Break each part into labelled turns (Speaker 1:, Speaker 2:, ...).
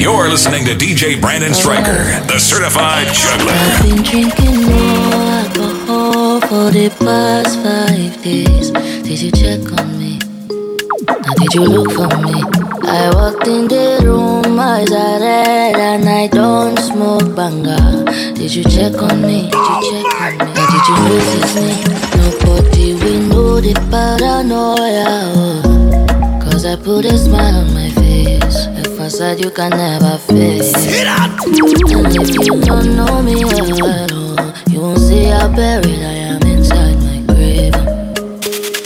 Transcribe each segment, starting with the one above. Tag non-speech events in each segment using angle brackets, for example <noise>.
Speaker 1: You're listening to DJ Brandon Striker, the certified juggler.
Speaker 2: I've been drinking more alcohol for the past five days. Did you check on me? Now did you look for me? I walked in the room, eyes are red, and I don't smoke banga. Did you check on me? Did you check on me? Now did you notice me? Nobody will know the paranoia. oh. I put a smile on my face. A facade you can never face. And if you don't know me well, oh, you won't see how buried I am inside my grave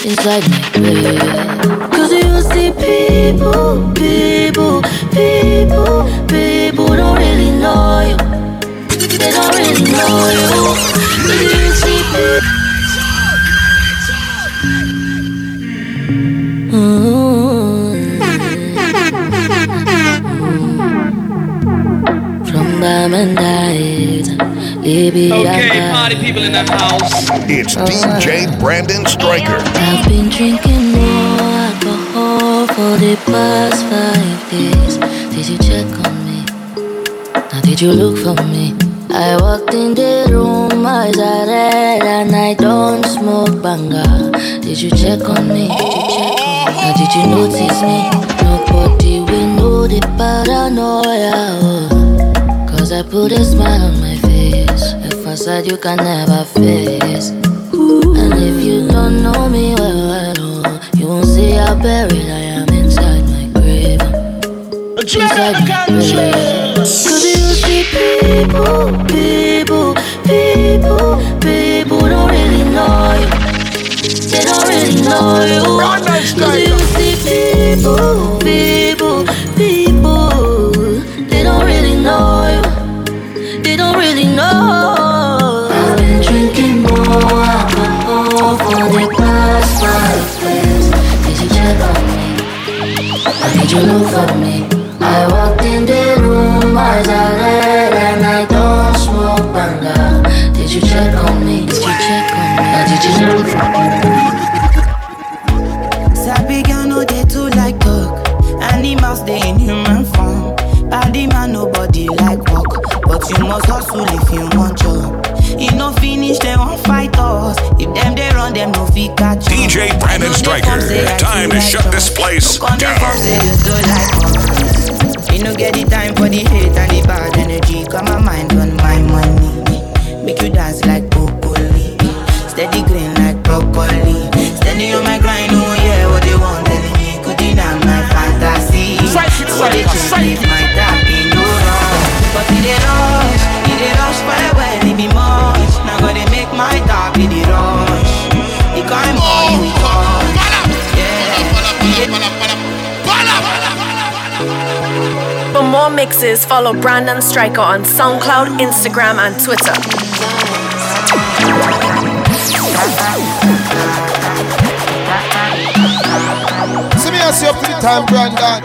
Speaker 2: inside my grave. Cause you see people, people, people, people don't really know you. They don't really know you. Cause you see people.
Speaker 3: Okay,
Speaker 2: I
Speaker 3: party people in the house.
Speaker 4: It's DJ Brandon Striker.
Speaker 2: I've been drinking more alcohol for the past five days. Did you check on me? Now did you look for me? I walked in the room, eyes are red, and I don't smoke banga. Did you check on me? Did you check on me? Now did you notice me? Nobody will know the paranoia. Cause I put a smile on my face, a facade you can never face. And if you don't know me well, at all, you won't see how buried I am inside my grave. Inside my grave. Cause you see people, people, people, people don't really know you. They don't really know you. You look for me? I walked in the room, eyes are red, and I don't smoke banga. Did you check on me? Did you check on me? Or did you look for me?
Speaker 5: Sabi girl no dey too like talk. Animals dey in human form. Body man nobody like work, but you must hustle if you want job. E no finish dem wan fight
Speaker 1: DJ Brandon
Speaker 5: I
Speaker 1: time to shut this place down.
Speaker 5: you get the time for the hate and the bad energy. My mind on my money. Make you dance like. Steady green
Speaker 6: mixes, follow Brandon Striker on SoundCloud, Instagram, and Twitter.
Speaker 7: See me and see up to the time, Brandon.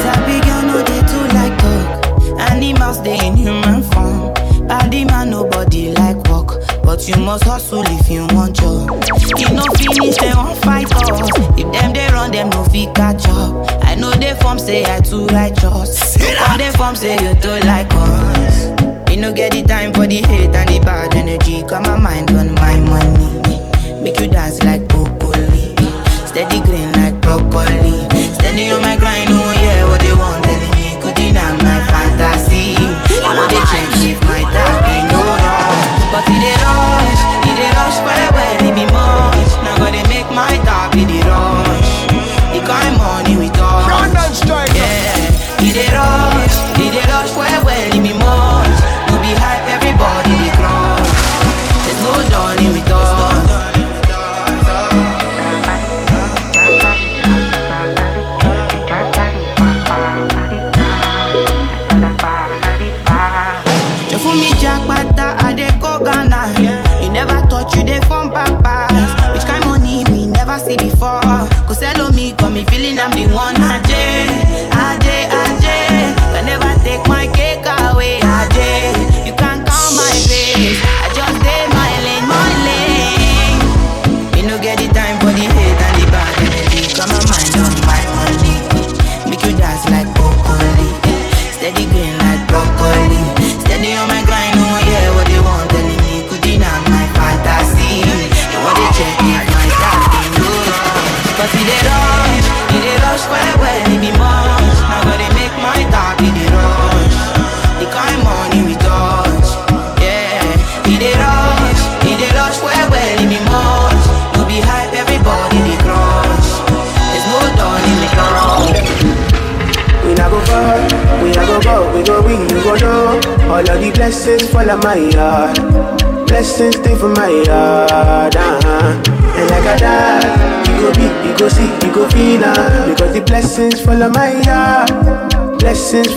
Speaker 5: Sabi girl no dey too like talk. Animals dey in human form. Body man nobody like work, but you must hustle if you want job. E no finish dem wan fight us. If dem dey run dem no fit catch up. Form say I too righteous. Come dey form say you too like us. Me no get the time for the hate and the bad energy. Got my mind on my money. Make you dance like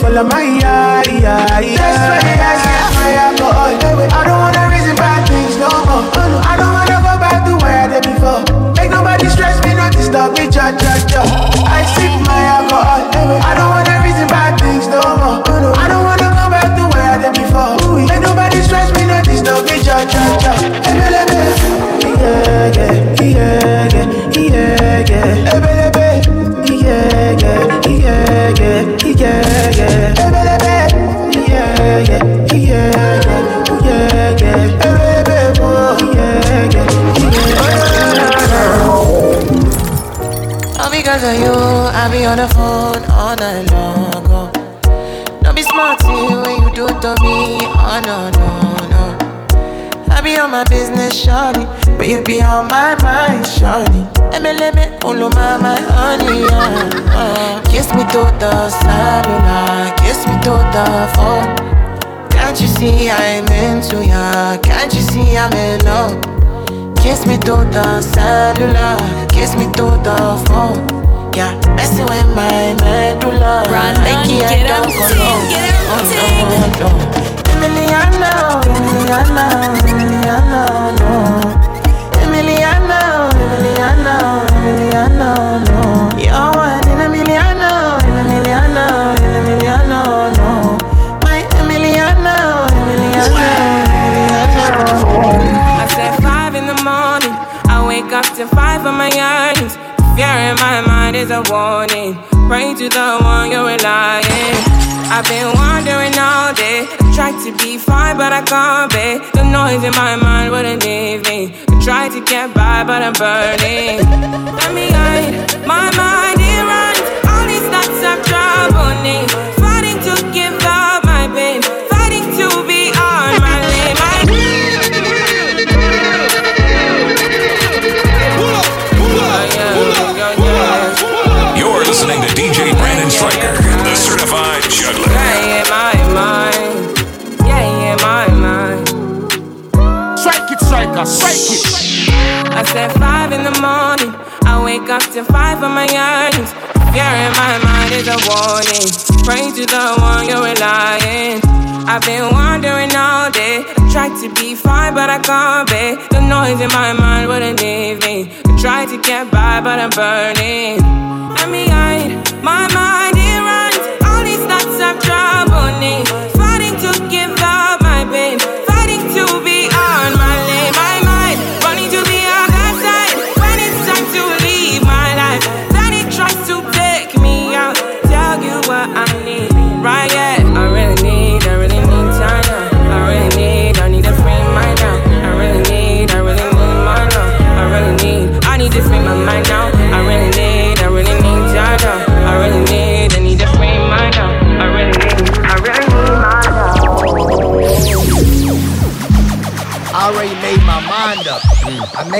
Speaker 3: Blessings fall on Yeah, yeah,
Speaker 8: because of you, I be on the phone all night long. Oh. Don't be smart when you do it to me. Oh no, no, no. I be on my business, shawty, but you be on my mind, shawty. MLM, all of my, my honey, yeah. Uh, kiss me to the cellular, kiss me to the phone. Can't you see I'm into ya? Can't you see I'm in love? Kiss me to the cellular, kiss me to the phone. Yeah, messing with my medulla.
Speaker 6: Brandon,
Speaker 8: Make it
Speaker 6: get
Speaker 8: down,
Speaker 6: out, oh,
Speaker 8: go
Speaker 6: ting,
Speaker 8: low.
Speaker 6: get
Speaker 8: Oh,
Speaker 6: ting.
Speaker 8: no, oh, no. Emiliano, Emiliano, Emiliano, no. Emiliano, Emiliano, Emiliano, no.
Speaker 9: Up to five of my yearnings. Fear in my mind is a warning. Pray to the one you're relying. I've been wandering all day. Tried to be fine, but I can't be. The noise in my mind wouldn't leave me. I tried to get by, but I'm burning. Let me hide. My mind it runs. All these thoughts of trouble me.
Speaker 7: Striker, strike it.
Speaker 9: I said five in the morning. I wake up to five of my yearnings. Fear in my mind is a warning. Pray to the one you're relying. I've been wandering all day. Tried to be fine, but I can't be. The noise in my mind wouldn't leave me. I tried to get by, but I'm burning. Me hide. My mind it runs. All these thoughts of trouble me.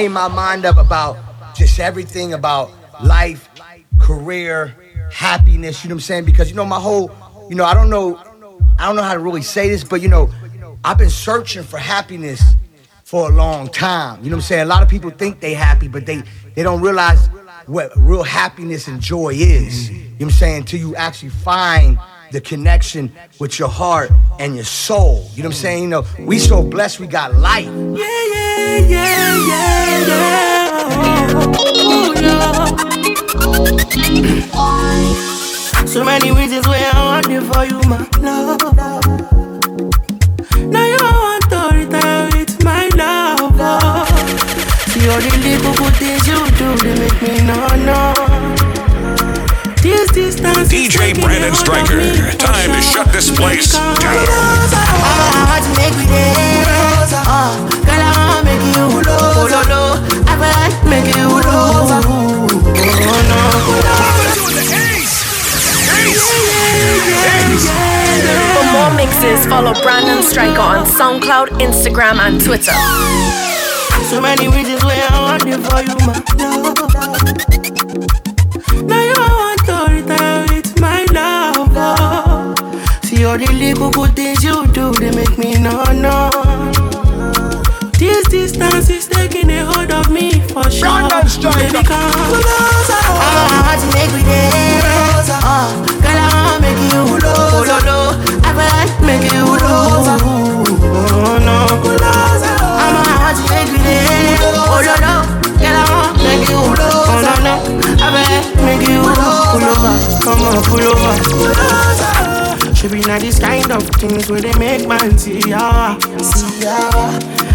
Speaker 10: Made my mind up about just everything about life, career, happiness, you know what I'm saying? Because you know my whole, you know, I don't know I don't know how to really say this, but you know, I've been searching for happiness for a long time. You know what I'm saying? A lot of people think they happy, but they they don't realize what real happiness and joy is. You know what I'm saying? Until you actually find the connection with your heart and your soul. You know what I'm saying? You know, we so blessed we got life.
Speaker 3: Yeah, yeah, yeah, yeah, yeah. Ooh, yeah. So many reasons why I want it for you, my love. Now you want to retire with my love. See all the little good things you do, they make me no no. This distance
Speaker 1: DJ Brandon
Speaker 3: hold of Striker.
Speaker 1: Time to shut this place down.
Speaker 3: Oh, oh,
Speaker 6: for more mixes, follow Brandon Striker on SoundCloud, Instagram, and Twitter.
Speaker 3: So many reasons why I want it for you, my love. Now you want all the little good things you do, they make me no no. This distance is taking a hold of me for sure. Baby, come closer. I want to make we there. Oh, girl, I want make you closer. I want make you closer. Oh no, closer. I want to make we. Oh no, no. Girl, I want make you closer. Oh no, no. I want make you pull over. Come on, pull over. Closer. She be not this kind of things where they make man see ya, see ya.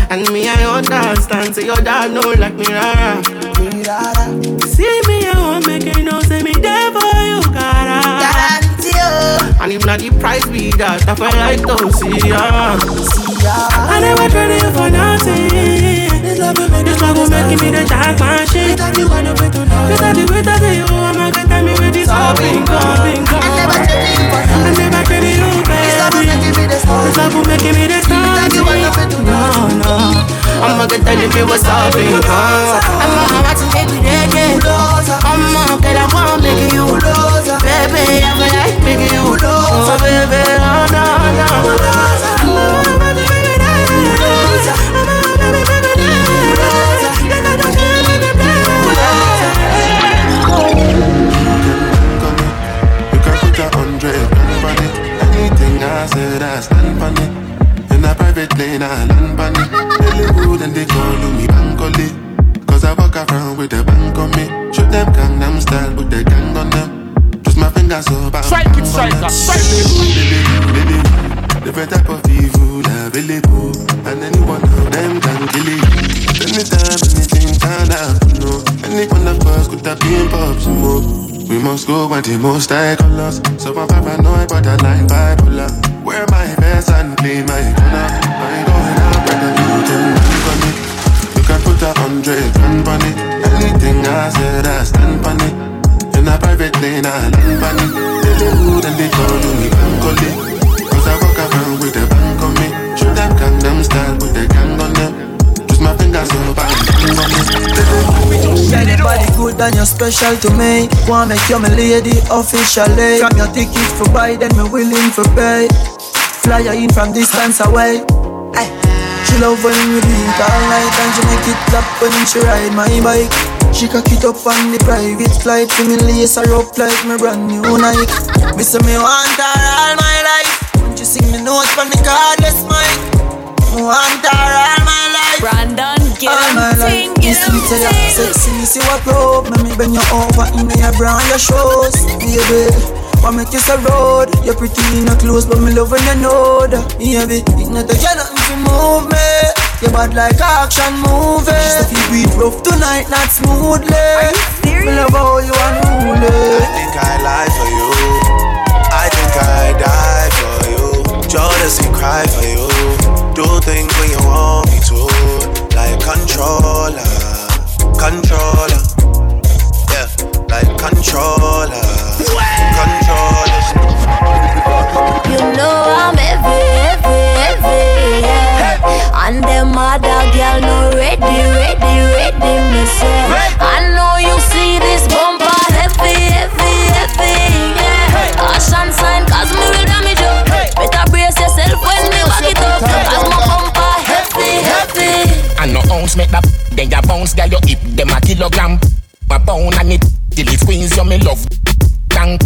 Speaker 3: And me I understand, say your dad know like me rara, me rara. See me I won't make you know, say me there for you, cara. Guarantee you. And if not the price be that, I feel like to see ya, see ya. I never traded you for nothing. This love will make, this love will make me the jackpot shit. Without you, I know where to know. Without the without you, I'ma get me with this all bingo. I never traded you. I never traded you, baby. This will make me the star. This make me the star. Without you, I know where to know. No, no. I'ma get that if it was all bingo. I'ma have to make me ready. I'ma get that one, make you. Baby, I'm like, make you. Baby, oh, no, no.
Speaker 11: Said I stand on it. In a private plane, I land on it. Hollywood and they call me Bankole. Cause I walk around with the bank on me. Shoot them Gangnam style with the gang on them. Just my fingers up.
Speaker 12: Strike it, strike it, strike
Speaker 11: it. Different type of evil available. And anyone of them can kill it. Anytime, anything turn out, no. Anyone of us could have been pop some more. We must go by the most high colors. So I'm paranoid, but I like bipolar. Wear my best and play my corner. I going out, brother. You can bank on it. You can put a hundred grand on it. Anything I said, I stand on it. In a private lane, I land on it. They do good and they call me Bankole. Cause I walk around with the bank on me. Shoot them Gangnam style with the gang on them. Just my fingers up and on.
Speaker 13: Said your body good and you're special to me. Wanna make you my lady officially. From your ticket for buy, then me willing for pay. Fly you in from distance away. Ay. She love when we do it all night and she make it clap when she ride my bike. She cock it up on the private flight for me lace her up like my brand new Nike. Me say me want her all my life. Won't you sing me notes from the cardless mic? Me want her all my life.
Speaker 14: Brandon, get
Speaker 13: all my life. me sweet say you're sexy, you see what probe. Me me bend you over in your bra and your shoes, baby. Why make you so road? You're pretty in your clothes, but me love when you know that. Baby, it's not a you nothing to move me. You bad like action movie. Just a feel beat rough tonight, not smoothly. Are you serious? Me love how you unruly.
Speaker 15: I think I lie for you. I think I die for you. Jealousy cry for you. Do things when you want me to. Like controller, controller. Yeah, like controller, controller.
Speaker 16: You know I'm heavy, heavy, heavy, yeah. And them other girl no ready, ready, ready, me say. I know you see this bumper heavy, heavy, heavy, yeah. Sign, cause me will damage you. Better brace yourself when me back it up. My bumper heavy, heavy.
Speaker 4: And no ounce make that then ya bounce, girl, you hip them a kilogram. A pound and it till it squeeze you, me love. Thank.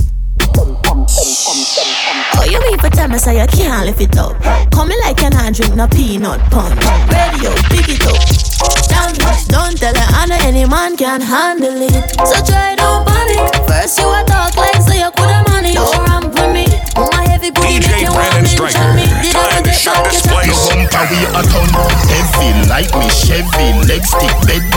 Speaker 16: Oh, you mean for tell me say you can't lift it up? Coming like an I drink no peanut punch. Radio, pick it up. Don't, don't tell her I know any man can handle it. So try don't panic. First you a talk like so you coulda money. Don't ramp for me. My heavy booty make you want me.
Speaker 1: Time to shut this place.
Speaker 4: Your bumper we a ton Heavy like me Chevy Leg stick bedrock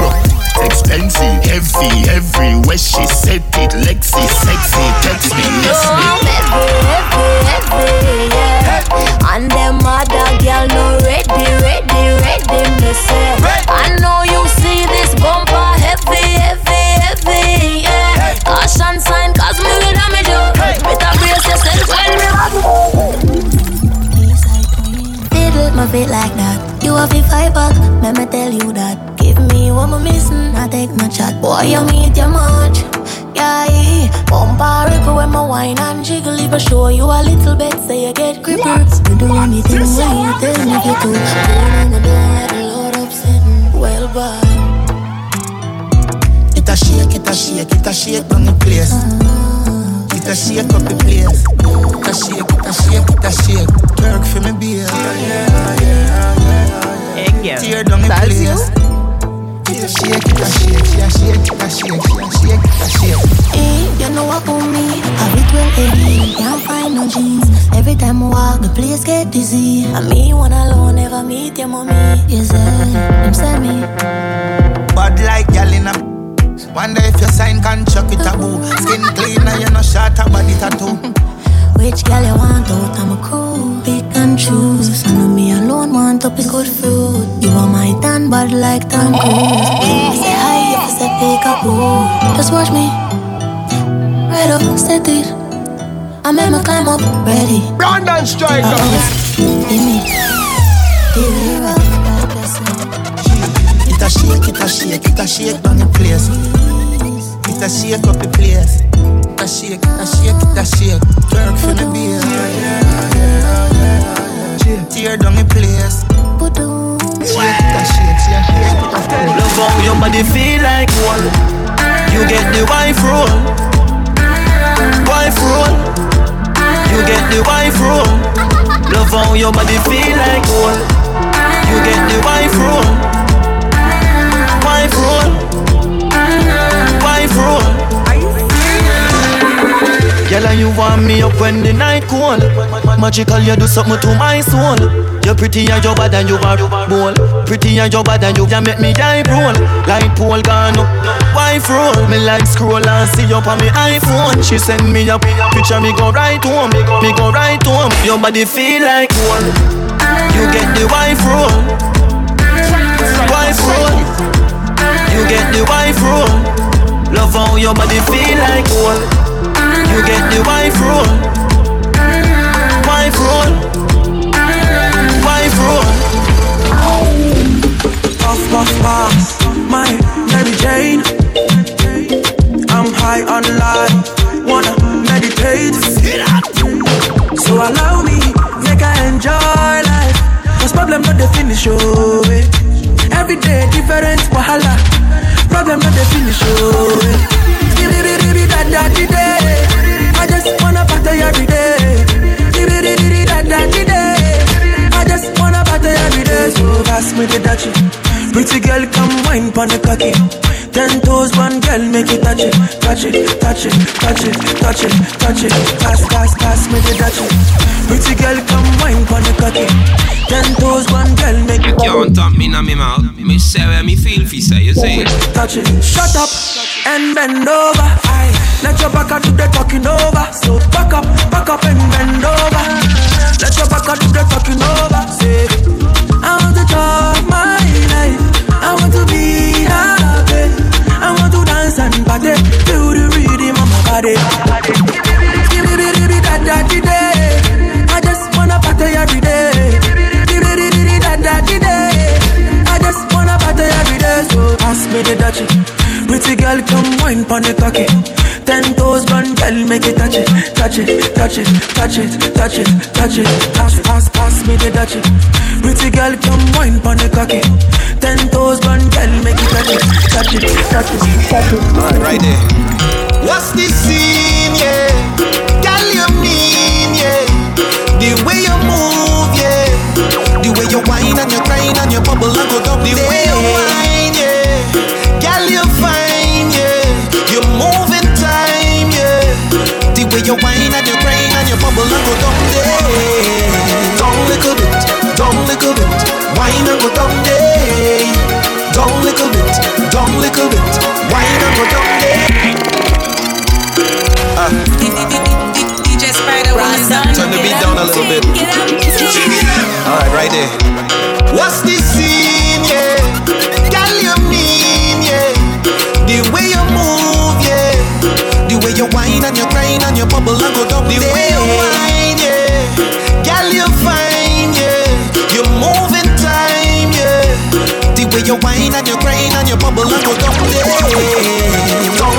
Speaker 17: shake up the place. It a shake, it a shake, it a shake. Twerk for me, beer. Tear down the place. It a shake, it a shake, she a shake, it a shake, she a shake, it a shake.
Speaker 16: Eh, you know what for me? Have it well heavy, can't find no jeans. Every time I walk, the place get dizzy. And me one alone, never meet your mommy. You say, them say me.
Speaker 17: Bad like gal in a Wonder if you sign contract with a boo tattoo
Speaker 16: Which girl you want oh, out? I'm a cool. Pick and choose. I know me alone want to pick good fruit. You are my tan bad like Tom Cruise. Baby, say hi if you say pick up. Ooh. Just watch me. Right up, set it. I made my climb up, ready.
Speaker 10: Brandon Striker.
Speaker 16: Give me. Give it a rough, God bless you.
Speaker 17: It a shake, it a shake, it a shake down the place It a shake up the place It shake, it shake, it shake Twerk for the beer Tear down the place Shake, a shake, it shake
Speaker 13: Love how your body feel like one. You get the wife roll. Wife roll. You get the wife roll. Love how your body feel like one. You get the wife roll. Girl, and you want me up when the night cold. Magical, you do something to my soul. You're pretty and you're bad and you are bold. Pretty and you're bad and you can make me die roll. Light pole gone up, wife roll. Me like scroll and see up on me iPhone. She send me a picture, me go right home. Me go right home. Your body feel like gold. You get the wife roll. Wife roll. You get the wife roll. Love how your body feel like gold. You get the wife roll. Wife roll. Wife roll.
Speaker 18: Puff, puff, pass, my Mary Jane. I'm high on life, wanna meditate. So allow me, make I enjoy life. Cause problem not the finish, oh eh. Every day different wahala. Problem not the finish, oh eh. Skibidi bidi bidi da da di day. I just wanna party every day. I just wanna party every day. Pass me the dutchie. Pretty girl, come wine pon the cocky. Ten toes, one girl, make it touch it, touch it, touch it, touch it, touch it, touch it. Pass, pass, pass me the dutchie. Pretty girl, come wine pon the cocky. Ten toes, one girl, make it
Speaker 19: You can't talk me in my mouth. Me say where me feel fi say, you say.
Speaker 18: touch it. Shut up and bend over. Aye. Let your back do the talking over. So back up, back up and bend over. Let your back do the talking over. Say, I want to talk my life. I want to be happy. I want to dance and party to the rhythm of my body. Me the dutchie. Pretty girl, come wine pon the cocky. Ten toes, one girl, make it touch it, touch it, touch it, touch it, touch it, touch it. Pass, pass, pass me the dutchie. Pretty girl, come wine pon the cocky. Ten toes, one girl, make it touch it, touch it, touch it, touch it.
Speaker 15: Right there. What's the scene, yeah? Girl, you mean, yeah? The way you move, yeah. The way you whine and you grind and you bubble and go down. The way you whine, you whine and you grind and you bubble and go down there. Down little bit, down little bit. Whine and go down there. Down little bit, down little bit. Whine and go down there. Uh, <laughs>
Speaker 14: DJ Spider
Speaker 15: turn the beat down a little bit. Alright, right there. What's the you whine and you grind and you bubble and go down the way you wine, yeah. Girl, you fine, yeah. You're moving time, yeah. The way you wine and you grind and you bubble and go down the way.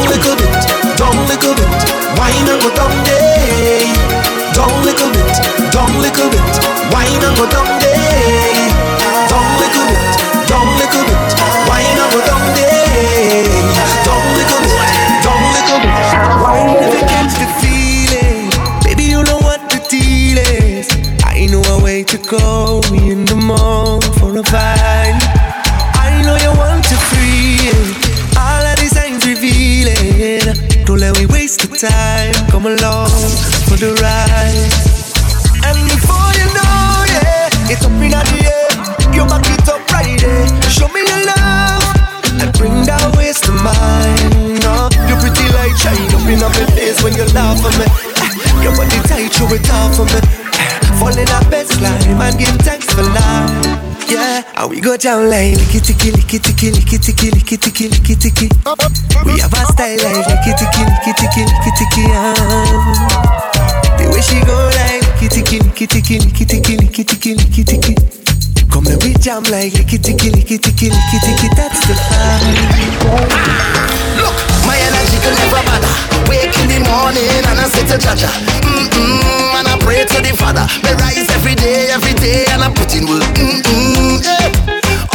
Speaker 15: look
Speaker 20: a bit, don't look a bit, Wine and go down day. look a bit, don't look a bit,
Speaker 15: Wine and go down day. look a bit, don't look a bit, Wine and go down day. For. I know you want to free it. All of these signs revealing. Don't let me waste the time. Come along for the ride. And before you know, yeah, it's up in the air. You back it up right. Show me your love and bring that waist to mine. No, you pretty like shine up in my face when you laugh at me. Eh, Your body tight, show it off for me. Eh, Fall in a best climb and give thanks for life. Yeah, and we go down like licky ticky, licky ticky, licky ticky, licky ticky, licky ticky. We have a style like licky ticky, licky ticky, licky ticky. Ah. The way she go like licky ticky, licky ticky, licky ticky, licky ticky, licky ticky. Come and we jam like licky ticky, licky ticky, licky ticky. That's the vibe.
Speaker 21: Look, my energy can never bother. Wake in the morning and I sit to Jaja. Mm-mm, and I pray to the Father. Me rise every day, every day, and I put in work. Mm-mm, yeah.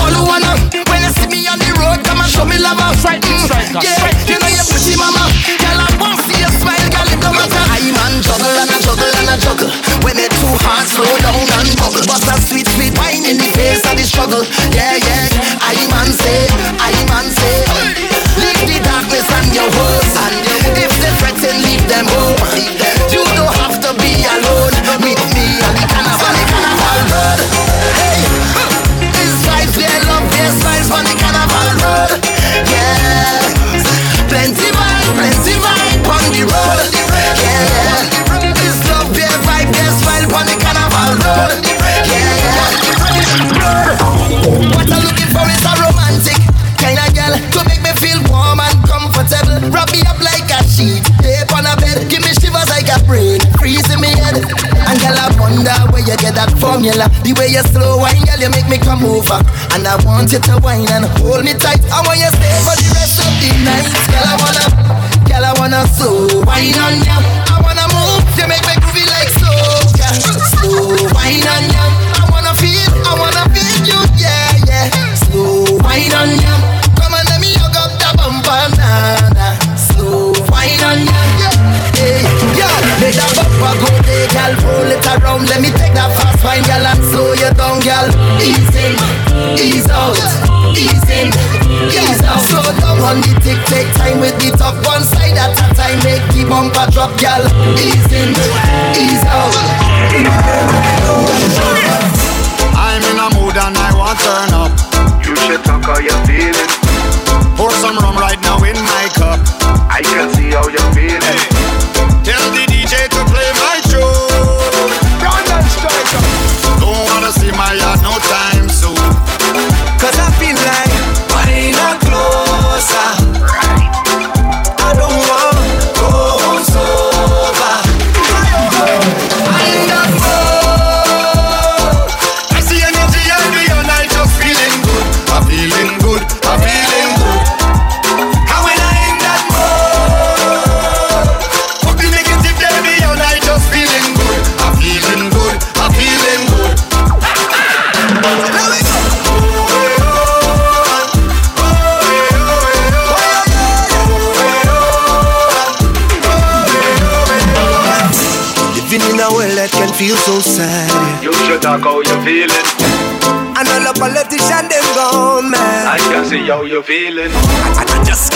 Speaker 21: All who wanna, when you see me on the road, come and show me love. Mm, yeah. You know you're pretty, mama. Girl, I want to see your smile, girl, it don't matter. I man juggle and I juggle and I juggle. When it too hard, slow down and bubble. Bust a sweet, sweet wine in the face of the struggle. Yeah, yeah. I man say, I man say. Leave the darkness and your woes them home. You don't have to be alone. Meet me on the carnival, the carnival road. Hey, this vibes, their love, their smiles on the carnival road. Yeah, plenty vibe, plenty vibe on the road. Yeah, this love, their vibe, their smile on the carnival road. Yeah, what I'm looking for is a romantic kind of girl to make bed, give me shivers like a brain, freeze in me head. And girl, I wonder where you get that formula. The way you slow wine, girl, you make me come over. And I want you to wine and hold me tight. I want you stay for the rest of the night. Girl, I wanna, girl, I wanna slow wine on ya. I wanna move, you make me groovy like so. Yeah. Slow wine on ya. I wanna feel, I wanna feel you, yeah, yeah. Slow wine on ya. Girl. Roll it around, let me take that fast wine, girl, and slow you down, girl. Ease in, ease out, ease in, ease out. Slow down on the tick, take time with the top one side at a time. Make the bumper drop, girl. Ease in, ease out.
Speaker 22: See how you feeling.
Speaker 15: I, I
Speaker 23: just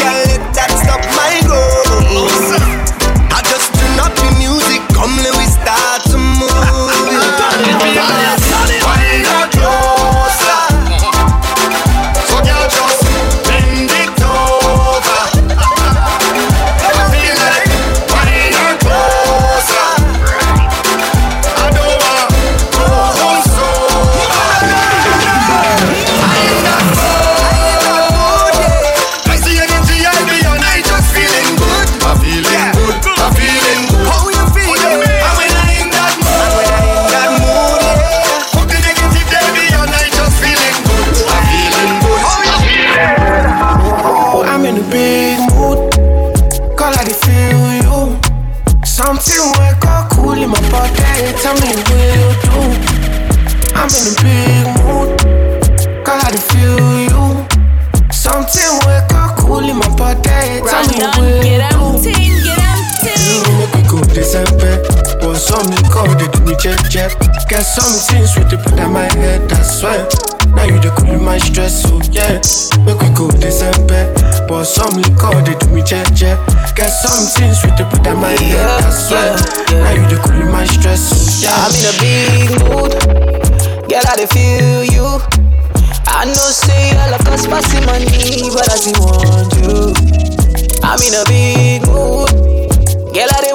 Speaker 24: jet jet. Get some things with the put on my head, I swear. Now you the cool my stress, so yeah. Make we go December. Want some liquor, they do me jet jet. Get some things with the put on my head, I swear. Now you the cool my stress, so yeah.
Speaker 25: I'm in a big mood. Girl, I feel you. I know say all of us passing money, but I still want you. I'm in a big mood. Girl, I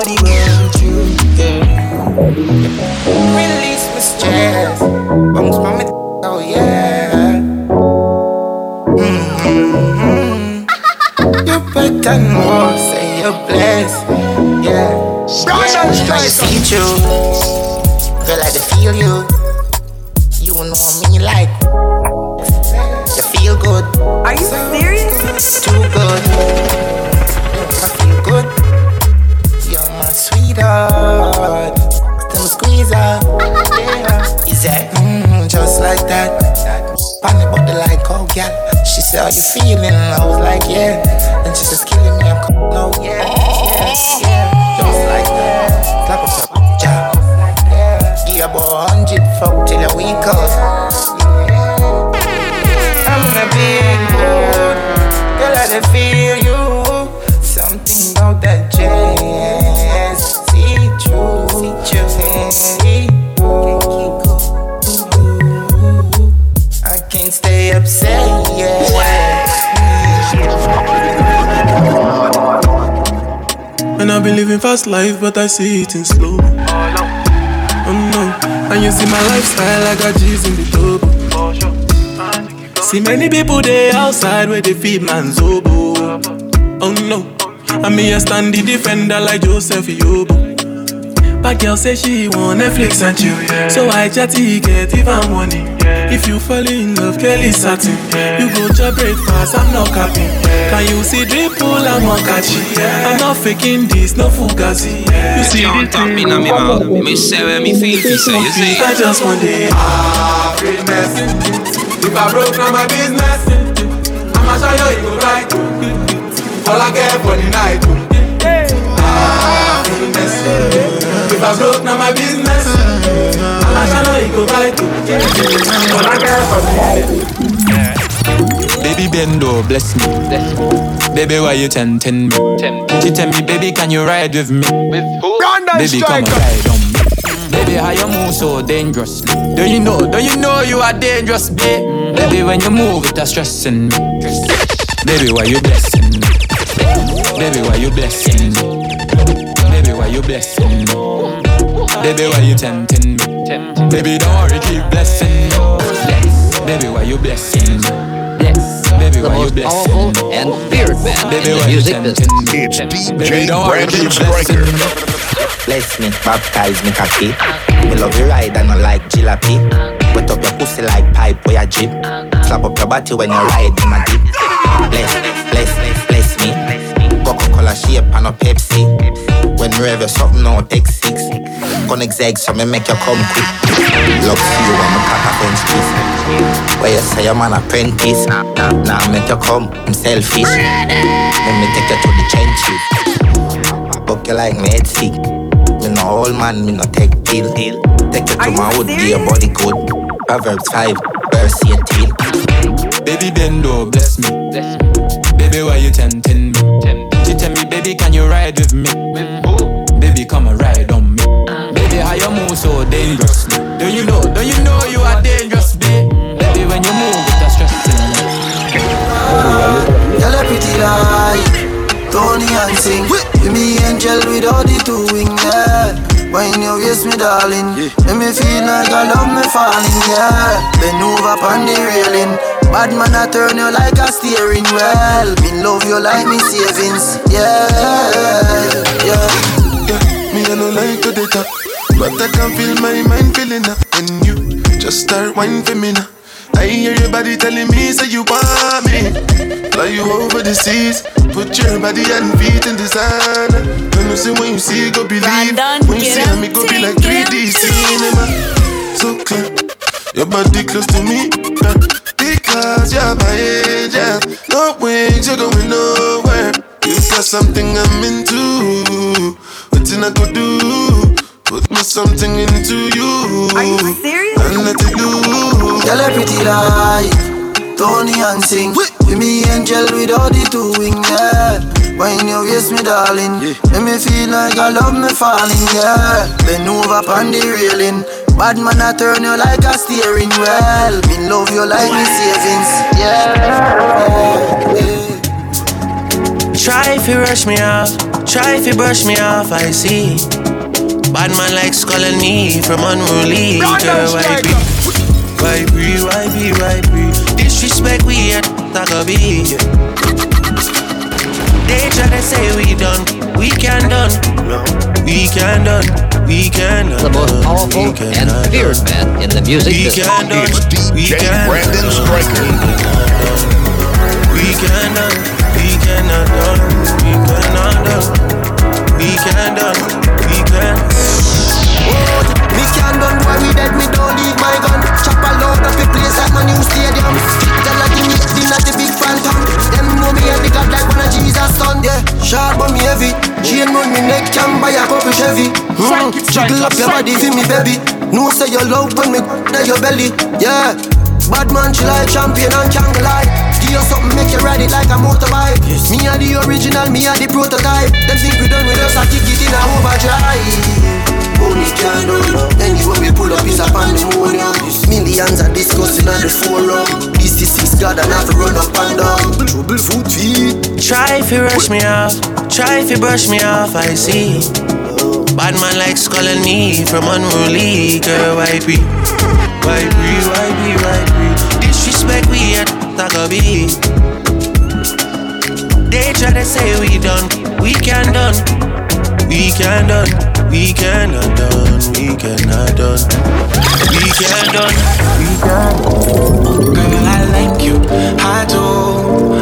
Speaker 25: nobody want you. Yeah.
Speaker 24: Release my stress. Bounce from me, oh yeah. Mm-hmm. You better know, say you're blessed. Yeah.
Speaker 26: Brandon
Speaker 24: yeah. Now you see you.
Speaker 26: Girl, I feel you. You know me like. You feel good.
Speaker 9: Are you serious?
Speaker 24: Too good. My sweetheart. Them squeeze out. Yeah.
Speaker 26: Is that?
Speaker 24: Mm, just like that. Funny about the like, oh girl. She said, Are you feeling? I was like, Yeah. And she says, Killing me, I'm coming out. Yeah, yeah, yeah. Just like that. Slap up your jaw. Give you about a hundred fuck till a week out.
Speaker 27: I've been living fast life, but I see it in slow. Oh, oh no, and you see my lifestyle, I got G's in the double. See many people there outside where they feed man's oboe. Oh no, and me a stand the defender like Joseph Yobo. But girl say she want Netflix and chill, so I chatty get even money. If you fall in love, Kelly satin. You go to breakfast, I'm not capping. Can you see dripple, I'm not catchy. I'm not faking this, no fugazi. You see the
Speaker 19: top in me mouth. Me say where me feel, fi say you see.
Speaker 27: I just want the
Speaker 28: happiness. If I broke, now my business. I'ma show you, you go right. All I care for the night. Happiness. If I broke, now my business. I'ma show you, you go right. All I care for the night.
Speaker 29: Baby Bendo, bless me. Baby, why you tempting me? She tell me, baby, can you ride with me? With who? baby, come and ride on me. Baby, how you move so dangerously? Do you know? Do you know you are dangerous, babe? Mm-hmm. Baby, when you move, it's stressing me. Baby, why you blessing me? Baby, why you blessing me? Baby, why you blessing me? Baby, why you tempting me? Baby, don't worry, keep blessing me. Baby, why you blessing me? Baby, why you blessing me?
Speaker 30: And feared man
Speaker 29: Baby,
Speaker 30: in the
Speaker 29: why you
Speaker 30: music
Speaker 29: tempting
Speaker 30: business.
Speaker 29: me?
Speaker 4: It's
Speaker 29: Baby,
Speaker 4: DJ
Speaker 29: don't worry,
Speaker 4: Brandon
Speaker 29: keep blessing
Speaker 4: Striker.
Speaker 29: me.
Speaker 26: Bless me, baptize me cocky. Me love you ride and I like jalopy. Wet up your pussy like pipe or your jeep. Slap up your body when you ride in my deep. Bless, me, bless, me, bless me. Coca-Cola shape and a Pepsi. When me rev you something out X6. Gonna exeg so me make you come quick. Love see you when me cock a French kiss. Where you say I'm an apprentice. Now make you come, I'm selfish. Let me take you to the trenches. Fuck you like me head. Me no old man, me no take pill. Take you to my wood, be your body good. Proverbs 5, verse 18.
Speaker 29: Baby Bendo, bless me. Baby, why you tempting me? She tell me, baby, can you ride with me? Baby, come and ride on me. Baby, how you move so dangerously? Do you know? Do you know you are dangerous, babe? Baby, when you move, it's stressing me.
Speaker 21: Tell a pretty lie. Tony and sing. Give me angel with all the two wing, yeah. When you waist me, darling. let me feel like I love me falling, yeah. Bend over on the railing. Bad man, I turn you like a steering wheel. Me love you like me savings, yeah, yeah.
Speaker 11: Me I no like to data, but I can feel my mind feeling up when you just start whining for me now. I hear your body telling me say you want me. Fly you over the seas, put your body and feet in designer. When you say when you see, go believe. When you see me, go be like 3D cinema. So clear, your body close to me. Because you're my angel. No wings, you're going nowhere. You got something I'm into. What I could do? Put me something into you. Are you serious? And let it do.
Speaker 21: Girl, pretty like Tony and sing. With me angel with all the two wings, yeah. When you waist me, darling. Make me feel like I love me falling, yeah. Bend over on the railing. Bad man, I turn you like a steering wheel. Me love you like me savings, yeah.
Speaker 31: yeah. Try if you rush me off, try if you brush me off, I see. Bad man likes calling me from unruly. Girl, why be? Why be? Why be? Why be? Disrespect we at Tagabi. They try to say we done, we can done, no, we can done, we can done.
Speaker 30: The most powerful and feared man in the music
Speaker 31: we
Speaker 30: business.
Speaker 31: Can done,
Speaker 4: It's
Speaker 31: we can
Speaker 4: Brandon
Speaker 31: done,
Speaker 4: Striker.
Speaker 31: We can done, we cannot done, we cannot done, we can done, we can.
Speaker 21: Oh, me can we dead, me don't leave my gun. Chop a load up the place like my new stadium. Tell her give me dinner at the big phantom. Them know me and the God like one of Jesus' son. Yeah, sharp but me heavy. Chain on me neck, can buy a couple Chevy. Mm. Jiggle up your body for me, baby. No say you love when me in your belly. Yeah. Bad man, she like champion and can't lie. Give you something, make you ride it like a motorbike. Me are the original, me are the prototype. Them think we done with us, I kick it in a overdrive. Only can do Anywhere we pull up is a pandemonium Millions are discussing on the forum This is six God and have to run up and down Trouble foot feet
Speaker 31: Try if you rush me off, try if you brush me off, I see. Bad man likes calling me from unruly. Girl, why be? Why be? Why be? Why be? Disrespect we at Tagabi. They try to say we done, we can done, we can done, we cannot done, we cannot done, we can done, we can.
Speaker 3: Girl, I like you, I do.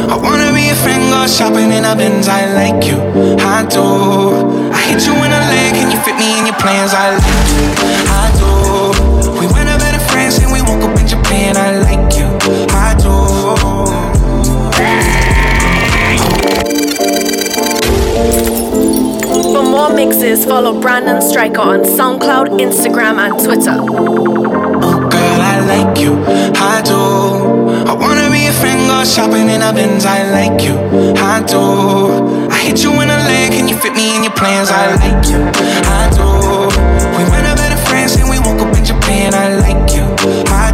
Speaker 3: I wanna be a friend, go shopping in a Benz. I like you, I do. I hit you in the leg, and you fit me in your plans. I like you, I do. We went up better friends, and we woke up in Japan. I like you, I
Speaker 32: More mixes, follow Brandon Striker on SoundCloud, Instagram, and Twitter.
Speaker 3: Oh Girl, I like you, I do. I wanna be a friend, go shopping in a Benz. I like you, I do. I hit you in the leg, and you fit me in your plans. I like you, I do. We went up better friends, and we woke up in Japan. I like you, I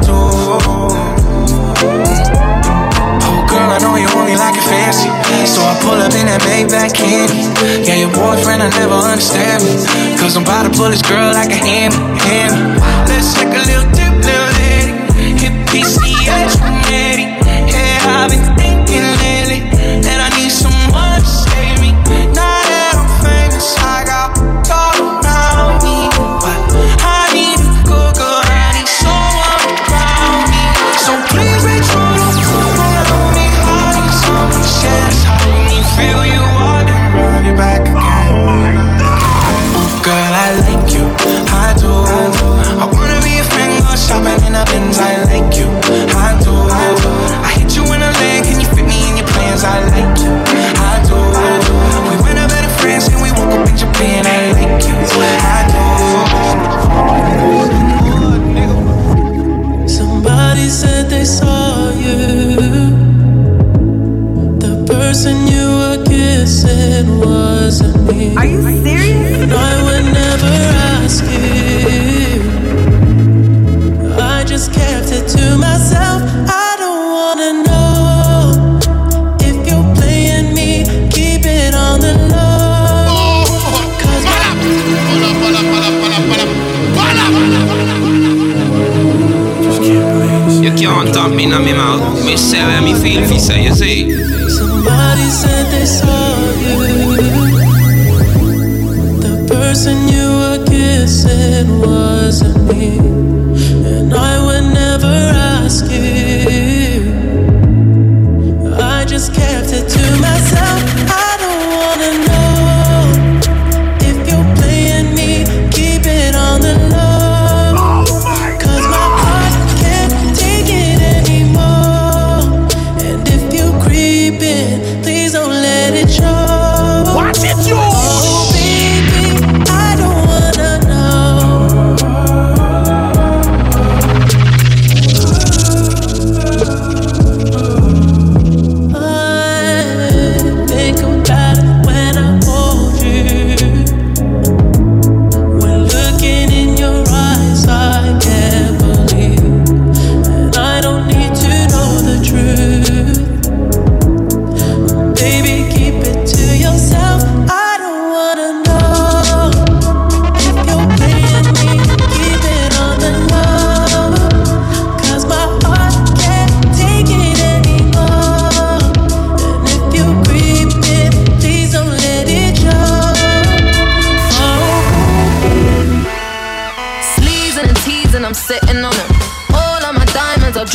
Speaker 3: So I pull up in that Maybach candy. Yeah, your boyfriend, I never understand me. Cause I'm about to pull this girl like a hammy, hammy. Let's take a little dip, little lady. Hit PCH, ready. Yeah, I've been thinking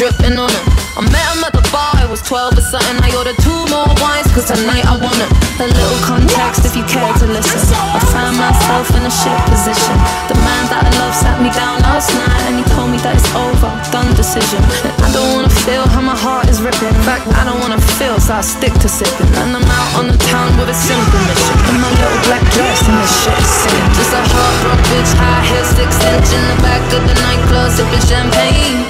Speaker 33: dripping on them. I met him at the bar, I was 12 or something. I ordered two more wines, cause tonight I want them. A little context if you care to listen. I found myself in a shit position. The man that I love sat me down last night and he told me that it's over, done decision. I don't wanna feel how my heart is ripping. In fact, I don't wanna feel, so I stick to sipping. And I'm out on the town with a simple mission. In my little black dress and this shit is singing. Just a heartbroken bitch, high heel, six inch in the back of the nightclub, sipping champagne.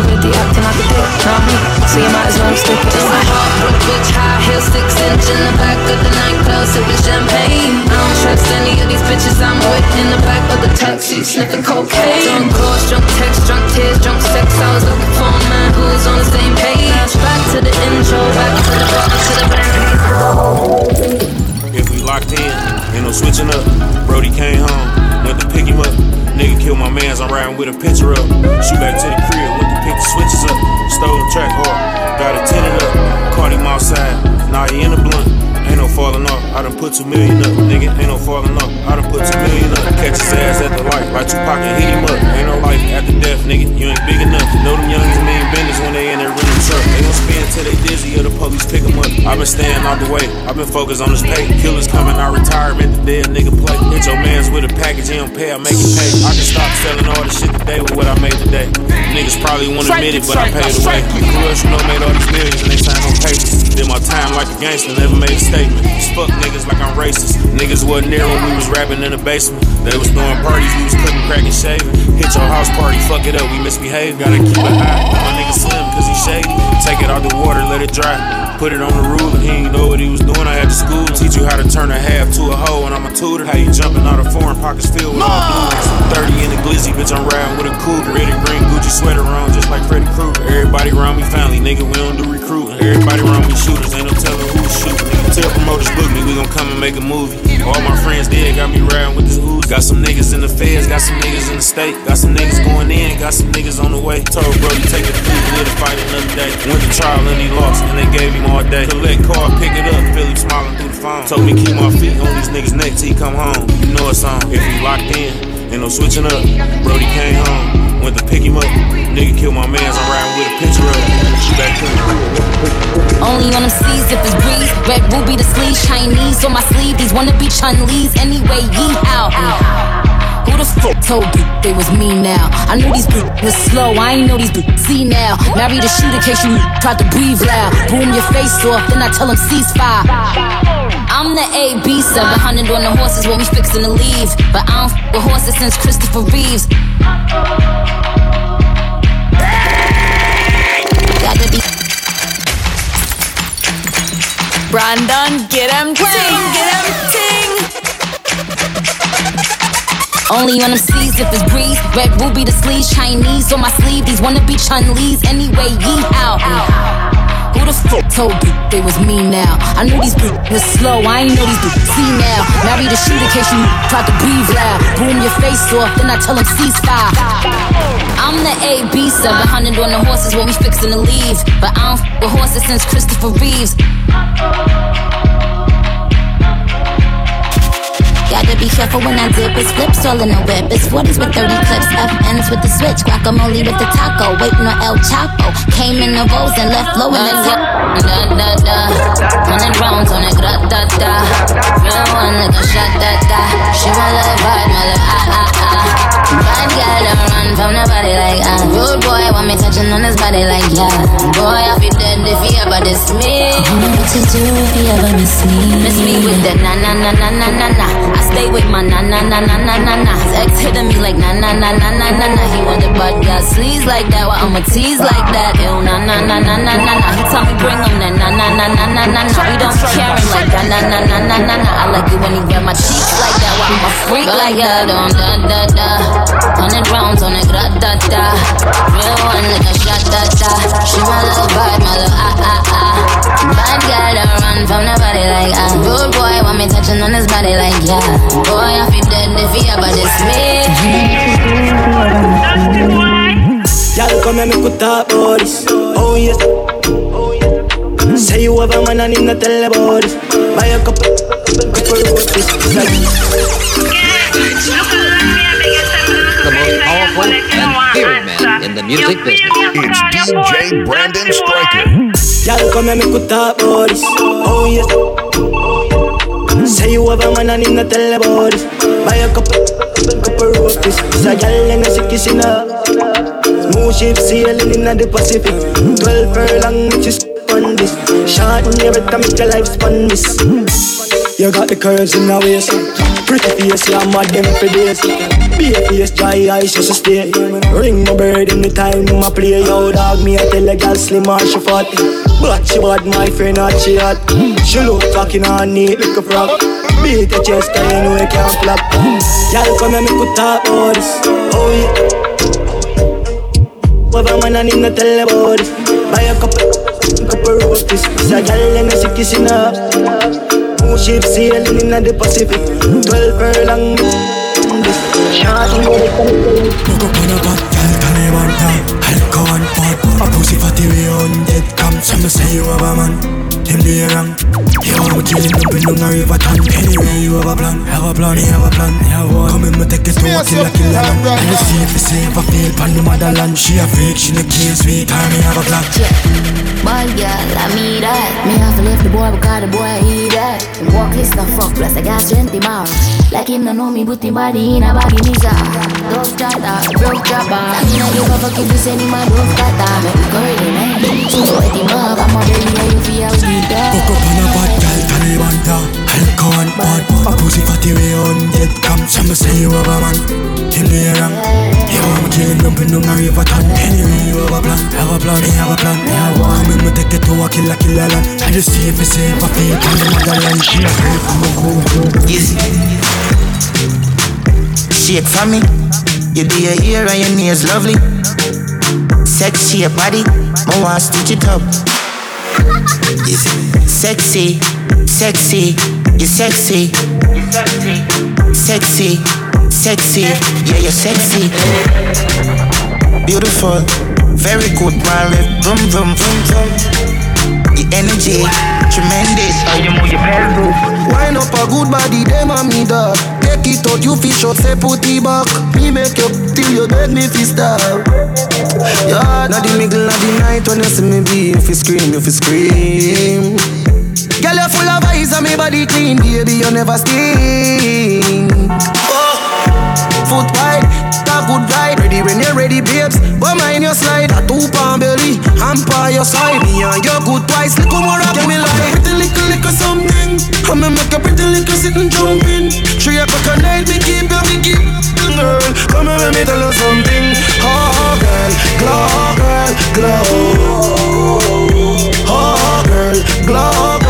Speaker 33: dick, me. So you might as well stick it in. My heart broke, bitch, high heel, six inch in the back of the nightclub, sipping champagne. I don't trust any of these bitches I'm with in the back of the taxi, sniffing cocaine. Drunk calls, drunk texts, drunk tears, drunk sex. I was looking for a man who was on the same page. Back to the intro, back to the bar, to the
Speaker 34: If we locked in, ain't no switching up. Brody came home, went to pick him up. Nigga killed my mans, I'm riding with a picture up. Shoot back to the crib, switches up. Stole the track hard, got it tinted up. Caught him outside, now he in the blunt. Ain't no falling off, I done put two million up, nigga. Ain't no falling off, I done put two million up. Catch his ass at the light, like Tupac and hit him up. Ain't no life after death, nigga. You ain't big enough. Know them youngins mean business when they in their till they dizzy or the police pick them up. I've been staying out the way, I've been focused on this pay. Killers coming out retirement, the dead nigga play. Hit your mans with a package, he don't pay, I make it pay. I can stop selling all the shit today with what I made today. Niggas probably won't admit it, but I paid the way. Who else you know made all these millions and they signed no papers? Did my time like a gangster, never made a statement. Fuck niggas like I'm racist. Niggas wasn't there when we was rapping in the basement. They was throwing parties, we was cutting, cracking, shaving. Hit your house party, fuck it up, we misbehave. Gotta keep it high. My nigga slim, cause he shady. Take it out the water, let it dry. Put it on the ruler, he ain't know what he was doing. I had to school, teach you how to turn a half to a hoe, and I'm a tutor. How you jumping out of foreign pockets filled with all blue 30 in the glizzy, bitch, I'm riding with a cougar. Red and green Gucci sweater on, just like Freddy Krueger. Everybody around me family, nigga, we don't do recruiting. Everybody around me shooters, ain't no telling who's shooting. Nigga, tell promoters book me, we gon' come and make a movie. All my friends dead, got me riding with this ooze. Got some niggas in the feds, got some niggas in the state. Got some niggas going in, got some niggas on the way. Told Brody, take it to fight another day. Went to trial and he lost, and they gave him all day. Collect car, pick it up, Philly smiling through the phone. Told me keep my feet on these niggas' neck till he come home. You know it's on. If we locked in, ain't no switching up. Brody came home, went to pick him up. Nigga killed my mans, I'm riding with a picture of him. She back to the
Speaker 35: Only on them seas if it's breeze. Red ruby the sleeve, Chinese on my sleeve. These wanna be Chun Lee's anyway. Ye out. Who the fuck told you they was me now? I knew these bitches was slow. I ain't know these bitches see now. Married a shooter in case you tried to breathe loud. Boom your face off, then I tell them ceasefire. I'm the AB 700 on the horses when we fixin' to leave. But I don't f with horses since Christopher Reeves.
Speaker 25: Brandon, get him ting, get him ting.
Speaker 35: Only on them seas if it's breeze. Red ruby the sleeves, Chinese on my sleeve. These wanna be Chun-Li's anyway. Ye out. Who the fuck told you they was me now? I knew these bitches was slow. I ain't know these bitches see now. Married a shooter case you try to breathe loud. Boom your face off, then I tell them ceasefire. I'm the AB 700 on the horses when we fixin' to leave. But I don't f with horses since Christopher Reeves. Gotta be careful when I dip. It's flips all in the whip. It's 40s with 30 clips. FNs with the switch. Guacamole with the taco. Waiting on El Chapo. Came in the rolls and left low in the top. Da da da. Hundred rounds on it. Da da da. Real one like a shot da da. She want love vibe, my love ah ah ah. Bad girl don't run from nobody like ah. Rude boy want me touching on his body like yeah. Boy, I feel dead if he ever diss me.
Speaker 2: I know what to do if he ever miss me.
Speaker 35: Miss me with the na na na na na na na. I stay with my na na na na na na na. His ex hitting me like na na na na na na na. He want the bad girl sleaze like that, while I'ma tease like that. Ew na na na na na na na. He tell me bring him the na na na na na na na. He don't care him like that na na na na na na. I like it when he grab my cheeks like that, while I'm a freak like that. Don't da da da. Hundred rounds on it, da da da. Real one like a shot da da. She my little vibe, my little ah ah ah. Bad girl don't run from nobody like ah. Good boy want me touching on his body like yeah. Boy I feel dead if he ever diss me.
Speaker 25: Y'all come and make we talk about this. Oh yes. Say you have a man and him not tell about it. Buy a couple, couple roses.
Speaker 36: The most powerful and feared man in the music business.
Speaker 4: It's DJ Brandon Striker.
Speaker 25: Y'all come and make we talk about. Oh yes. Say you have a man and him not tell about it. Buy a couple, couple roses. Say y'all and she kissing up. Smooth ship sailing in the Pacific. Twelve furlong, which is on this. Short and every time make your life spun this. You got the curves in the waist. Pretty face, yeah, mad them for days. Be a face, dry eyes, just a stay. Ring my bird in the time I play. Yo, dog, me I tell a girl slim or she fat. But she bad, my friend, not she hot. She look fucking on neat like a frog. Beat your chest, cause you know you can't flap. Y'all come and make we talk about this. Oh yeah. Have a man and him not tell about it. Buy a couple, couple roses. Say a girl and she kissing up. Two ships sailing in the Pacific. Twelve furlong. This shot and go to
Speaker 13: Poco con a bad girl, Taliban, yeah Alcohol and pot A pussy fatty way on dead cam Some say you have a man Him do you wrong You want me killing up in the river town Anyway you have a plan Have a plan, you have a plan You have one Come in me take it to a killer, killer man And you see if you say if I feel pan the motherland She a freak, she no care sweet Time me have a plan
Speaker 35: Bad girl, I mean that. Me have to leave the boy because the boy he that. Him walk his stuff fuck plus I got strength in my Like him no know me, but him body in a baggy nisa. Dog chatter, uh, broke chopper. I mean I give a fuck if you send him a dove cutter. Me? So wet him up, I'm a you feel we that.
Speaker 13: Poco con a bad girl, Taliban, Alcohol and pot A pussy fatty way on dead cam Some say you have a man Him do you wrong You want me killing up in the river town Anyway you have a plan Have a plan, you have a plan You have one me take it to a killer, killer land And you see if you say I feel pan the motherland She a I'm a go, go
Speaker 37: Shake for me. You do your hair and your nails lovely. Sexy your body, I want stitch it up. Easy. Sexy, sexy, you're sexy. Sexy, sexy, yeah you're sexy. Beautiful, very good, man. Vroom vroom vroom vroom. The energy, tremendous. How you move your pants,
Speaker 13: Wine up a good body, them and me dog. Take it out, you fish out, say put it back. Me make you till you beg me fi stop. Yeah, now the middle of the night when you see me be, you fi scream, you fi scream. Girl, you full of eyes and me body clean, baby, you never stink. Oh, foot wide, talk good ride. Ready when you're ready, babes. But mind your slide, a two pound belly, hand by your side. Me and you good twice, little more up me like. Pretty little, little something. I'ma make a pretty little sit and jump in. Three o'clock at night, me keep me keep girl. Come and let me tell you something. Oh, girl, glow, girl, glow. Oh, girl, glow.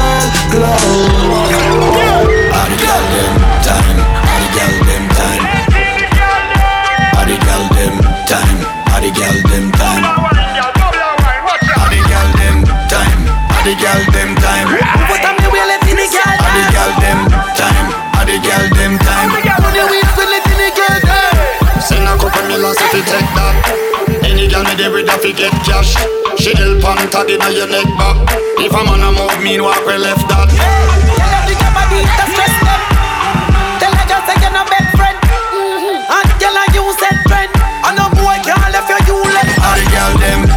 Speaker 13: Girl
Speaker 17: them time.
Speaker 23: What am you willing to get?
Speaker 17: All the girl them time, all the girl them time.
Speaker 23: What you willing to get?
Speaker 17: Send a couple million so fi take that. Any girl me there with a fi get cash. She help on tag inna your neck back. If a man a move mean walk we left that.
Speaker 23: Tell her to get body to stress them. Tell her just say you're no best friend. Mm-hmm. And tell her you said friend. And no boy can't left you, you left.
Speaker 17: All the girl them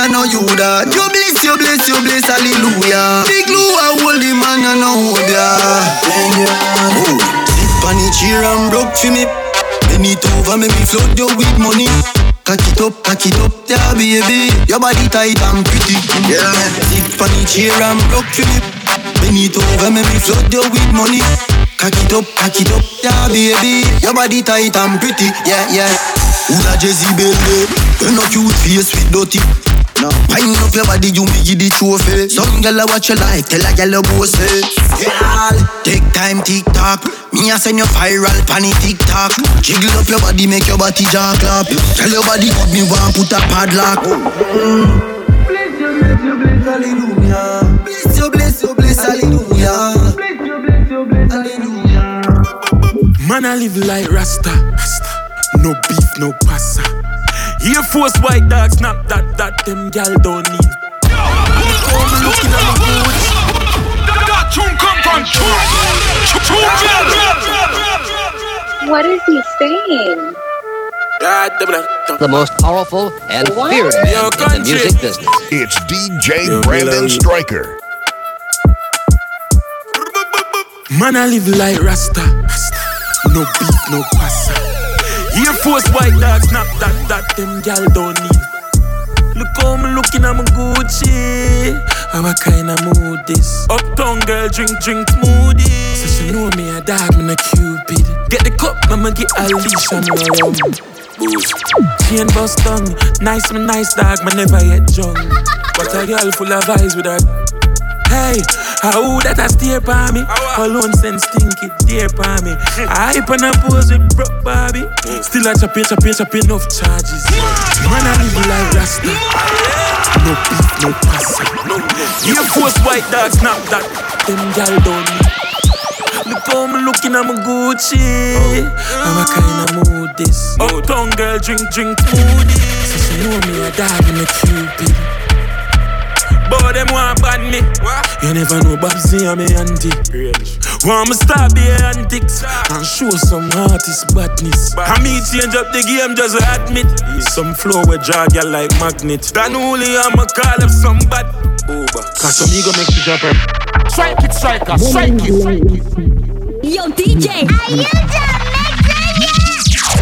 Speaker 17: I know you that.
Speaker 23: You bless, you bless, you
Speaker 17: bless, hallelujah. Big glue, I hold him and I know
Speaker 23: who that. Oh, sit on the
Speaker 17: chair and broke
Speaker 21: for me. Bend it over, make me flood you with money. Cock it up, cock it up, yeah, baby. Your body tight and pretty. Yeah. Sip on the chair and broke for me. Bend it over, make me flood you with money. Cock it up, cock it up, yeah, baby. Your body tight and pretty. Yeah, yeah. Who that Jezebel? You no cute face with dirty. No. Wind up your body, you me give the trophy. Eh? Some gyal a watch your life, tell a gyal a boss it. Girl, eh? take time, tick tock. Me a send you viral, panny tick tock. Jiggle up your body, make your body jaw clap. Tell your body good, me want put a padlock. Mm. Bless you, bless you, bless hallelujah. Bless you, bless you, bless hallelujah. Bless you, bless you, bless hallelujah.
Speaker 27: Man, I live like Rasta. Rasta. No beef, no pasta. Air Force white dogs, snap that, that them gal don't need. Come looking at my boots. That tune come from
Speaker 38: What is he saying?
Speaker 36: The most powerful and feared man in the music business.
Speaker 4: It's DJ Brandon Striker.
Speaker 27: Man, I live like Rasta. No beef, no pasta. Air Force white dogs, snap that, that them gal don't need. Look how me looking my Gucci. How I kinda mood this. Uptown girl drink, drink smoothie. So she know me a dog, me a cupid. Get the cup, I'ma get a leash on my rum. Chain bust tongue. Nice, me nice dog, me never yet drunk. But a girl full of eyes with her. Hey, how that I stare by me? Uh? Alone send stinky dear by me. <laughs> I hype and I pose with broke Bobby. Mm. Still a chopping, chopping, chopping enough charges. Mm. Man, I live like Rasta. Mm. No beef, no pasta. Air Force white dogs, snap that. Them gal don't need. Look how me looking at my Gucci. Oh. How I kinda mood this. Uptown girl drink, drink moody. So she know me a dog and a cupid. But them want ban me. You never know Babsy and me auntie. Want me start be antics and show some artist badness. I me change up the game just admit. Some flow with drag you like magnet. Then only I'ma call up some bad. Over. Cause some ego make you drop her. Strike it, striker, strike it.
Speaker 35: Yo, DJ, are you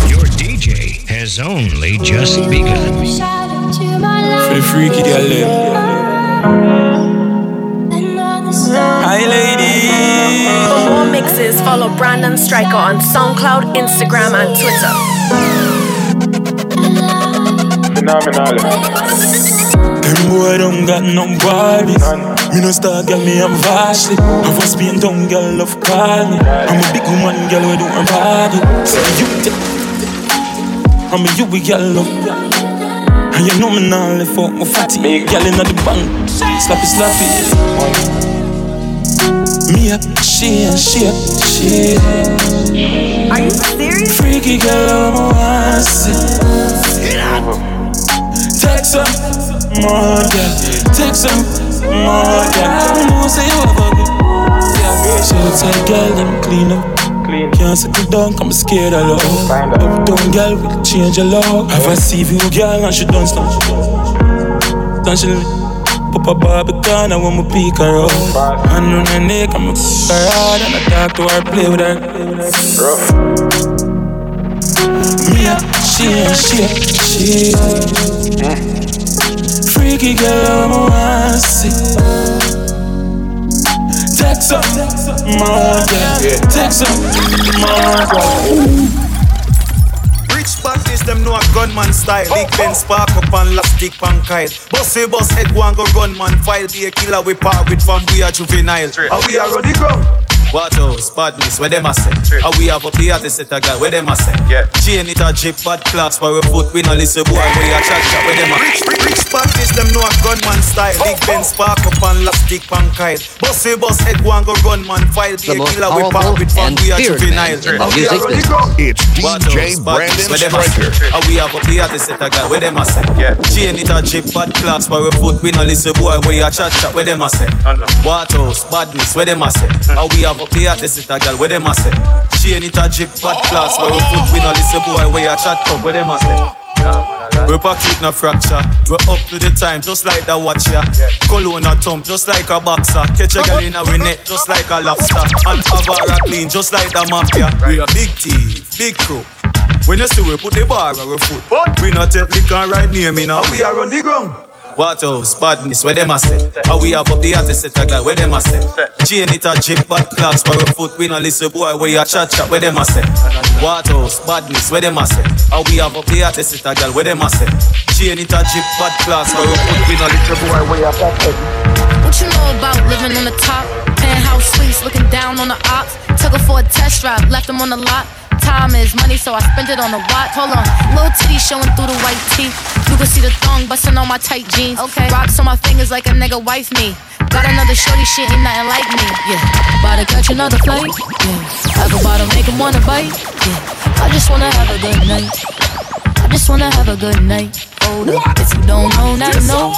Speaker 39: Your DJ has only just begun.
Speaker 27: Free freaky girl
Speaker 32: Brandon Striker on SoundCloud, Instagram, and Twitter.
Speaker 27: Phenomenal. Them boy don't got no bodies. Me no star girl, me I'm vastly. I was being down girl, love call me. I'm a big woman girl, we do her body. So you t- I'm a you we girl love. And you know me now live for my fatty. Girl inna the bank, slappy slappy. Me up, she and she up, she.
Speaker 38: Are you serious?
Speaker 27: Freaky girl, I'm a see. Take some more, girl. Take some more, girl. You know say you have a good. Yeah, girl, them clean up. Clean. Can't settle down, I'm scared of love. Uptown girl will change your love. Have a CV girl and she done stuff. Then she pop a barbican, I want me pick her up. Hand on her neck, I'm a f her hard and I talk to her, play with her. Me a she and she a she. Freaky girl, I'm a wanna see. Some more, yeah. Take some more, girl.
Speaker 40: Rich badness, them know a gunman style. Big Ben spark up and last stick pan Kyle. Bossy boss head and go run man file. Be a killer we part with from we are juvenile. How we are on the ground. What else? Badness, where them a say? How we have up the artist set a girl, where them a say? Yeah. Chain it a drip, bad class for we foot. We no listen boy, we a chat chat, where them a? Rich, rich, rich badness, them know a gunman style. Big Ben spark up and last stick pan Kyle. Bossy boss head go and go run man file. Be a killer we part
Speaker 36: powerful
Speaker 40: with from
Speaker 36: and
Speaker 40: we are
Speaker 36: feared man
Speaker 40: juvenile.
Speaker 36: in the
Speaker 40: How we
Speaker 36: music
Speaker 40: are on the
Speaker 36: business.
Speaker 40: ground.
Speaker 4: It's DJ Brandon Striker.
Speaker 40: How we have up the artist set a girl, where them a say? Yeah. Chain it a drip, bad class for we foot. We no listen boy, we a chat chat, where them a say? What else? Badness, where them a say? How we have up a girl, where them a say? Chain it a drip, bad class we foot. We no listen boy, we a chat talk, where them a say? We pocket no fracture. We up to the time, just like the watch ya. Cologne a thump, just like a boxer. Catch a girl in a net, just like a lobster. And clean, just like the mafia. We a big thief, big crew. When you see we put the bar on our foot, we not take right near me now. We are on the ground. What else? Badness, where them a say? How we have up the artist set a guy, where them a say? Chain it a jip, bad clocks for a foot, we no listen boy, where you chat chat, where them a say? What else? Badness, where them a say? How we have up the artist set a guy, where them a say? Chain it a jip, bad clocks for a foot, we no listen boy, where you chat chat.
Speaker 33: What you know about living on the top? Penthouse suites, looking down on the ops. Took her for a test drive, left them on the lot time is money, so I spend it on a watch. Hold on, little titty showing through the white teeth. You can see the thong busting on my tight jeans. Okay, rocks on my fingers like a nigga wife me. Got another shorty, shit ain't nothing like me. Yeah, about to catch another flight. Yeah, I go about to make him wanna bite. Yeah, I just wanna have a good night. I just wanna have a good night. Hold up, if you don't know, now you know.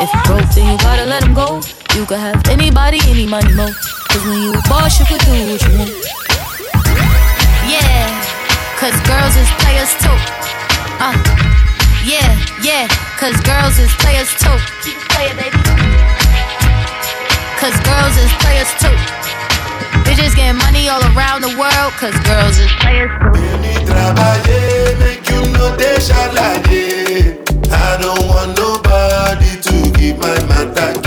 Speaker 33: If you broke, then you gotta let him go. You could have anybody, any money, mo. Cause when you a boss, you could do what you want. Yeah, cause girls is players too. Uh, yeah, yeah, cause girls is players too. Keep playing, baby. Cause girls is players too. Bitches getting money all around the world, cause girls is players too.
Speaker 11: Trabalhei, make you know they shalaye. I don't want nobody to keep my matter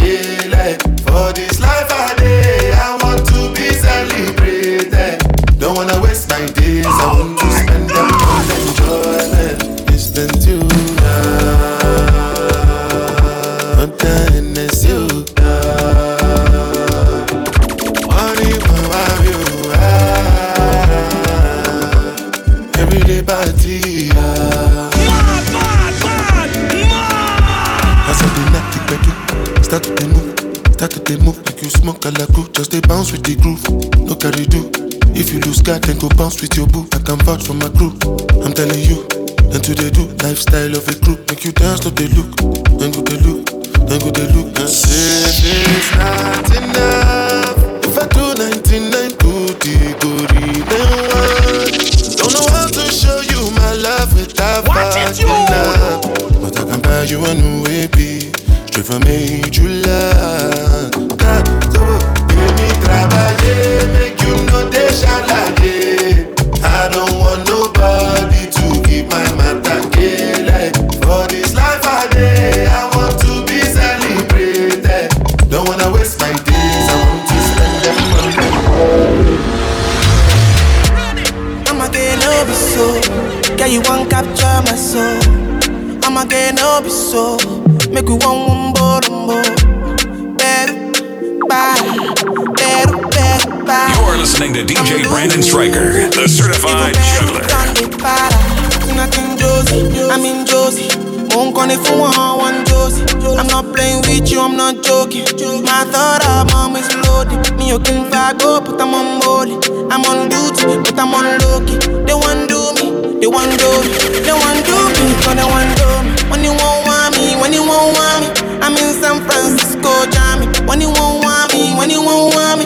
Speaker 11: start to move, start to dey move like you smoke a la crew. Just they bounce with the groove, no carry do. If you lose God, then go bounce with your boo. I can vouch for my crew. I'm telling you, then to they do lifestyle of a group. Make you dance, no they look, then go they look, then go they look. And say it's not enough. If I do 99 goody goody, then what? Don't know how to show you my love without fucking up. But I can buy you a new AP, straight from major love. God, so give me trabalhar, make you know they shalaye. I don't want nobody to keep my matter kele. For this life I day, I want to be celebrated. Don't wanna waste my days, I want to spend them on
Speaker 18: I'm a gay no so. Girl, you want capture my soul. I'm a gay no so. Make we one
Speaker 4: listening to DJ Brandon Striker, the certified juggler.
Speaker 18: I'm in Josie. Won't call it for one, one Josie. I'm not playing with you, I'm not joking. My thought of mom is loaded. Me, you can go, but I'm on molly. I'm on duty, but I'm on low. They want do me, they want do me, they want do me, but they want do me. When you won't want me, when you won't want me, I'm in San Francisco, Jammy. When you won't want me, when you won't want me,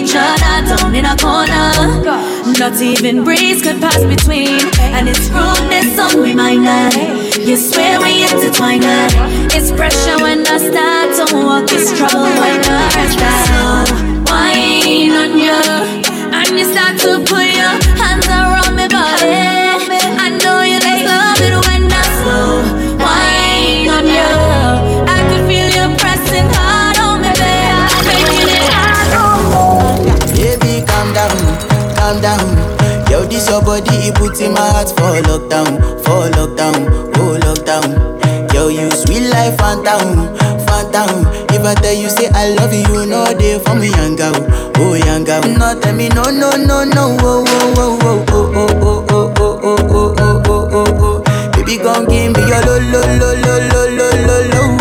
Speaker 14: Each other, down in a corner. Not even breeze could pass between, and it's rudeness on we mind. You swear we intertwined that. It's pressure when I start to walk, it's trouble when I rest that. Wine on you, and you start to put your
Speaker 21: your body, it puts in my heart for lockdown, for lockdown, oh lockdown. Yo, you sweet life, phantom, phantom. If I tell you say I love you, know they for me, young oh girl. No, tell me no, no, no, no, oh, oh, oh, oh, oh, oh, oh, oh, oh, oh, oh, oh, oh, Baby, gon' give me your lo lo lo lo lo lo lo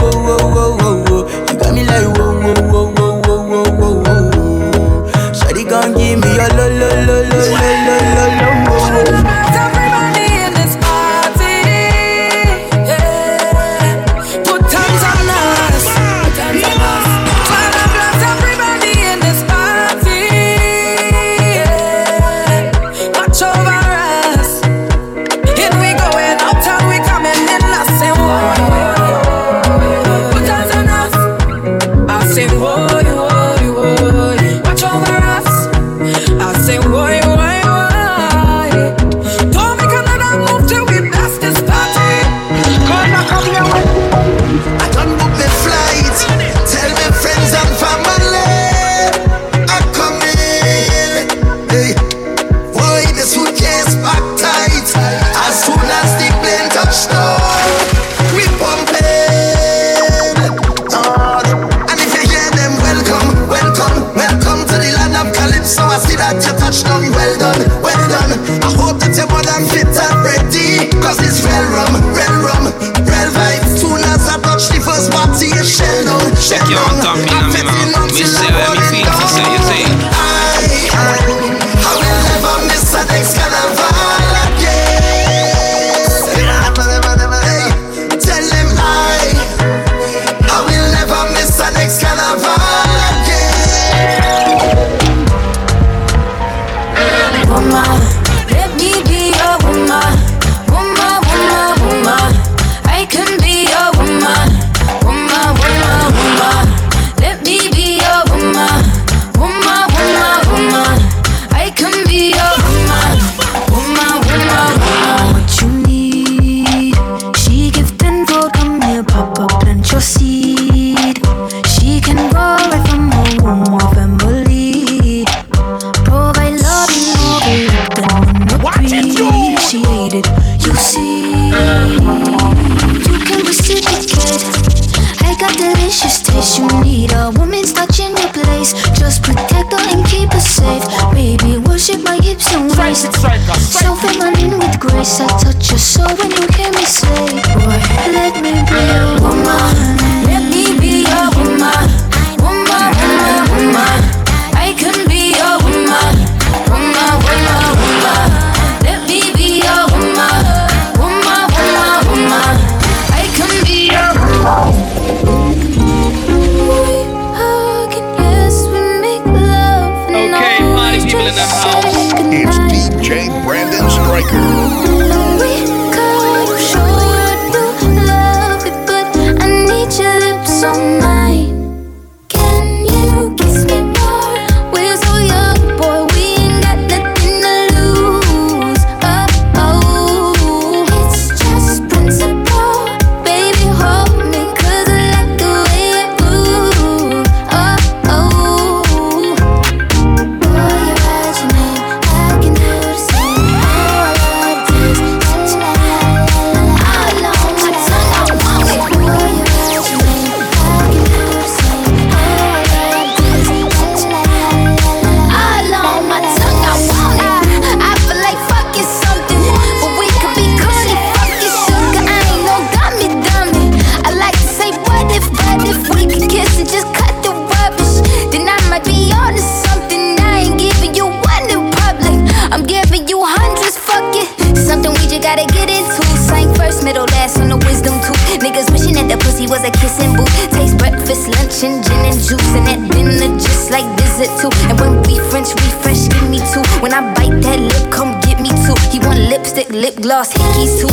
Speaker 3: Lost hickeys to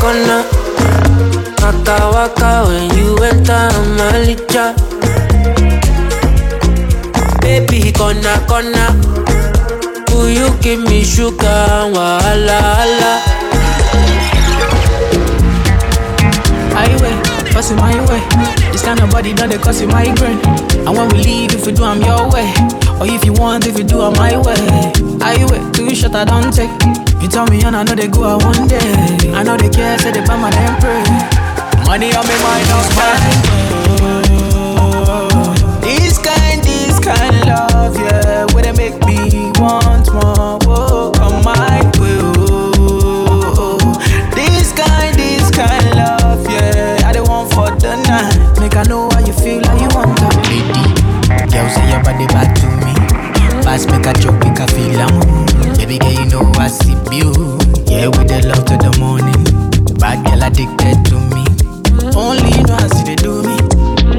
Speaker 3: kona, kona Waka, waka when you enter Malija Baby, kona, kona Will you give me sugar, wahala, hala
Speaker 41: Highway, passing my way. This kind of body done they cause you migraine. And when we leave, if you do, I'm your way. Or if you want, if you do, I'm my way. Highway, two shot I don't take. You tell me, and I know they go out one day. I know they care, say they buy my damn pray. Money on me mind, I'm spending. This kind, this kind love, yeah, where they make me want more. Oh, come my way. Oh, this kind, this kind love, yeah, I don't want for the night. Make I know how you feel, how you want to. Lady, girl, say your body back to me. Pass make a joke, make a feel am. Baby girl, you know I see you. Yeah, with the love to the morning. Bad girl addicted to me. Only you know how see they do me.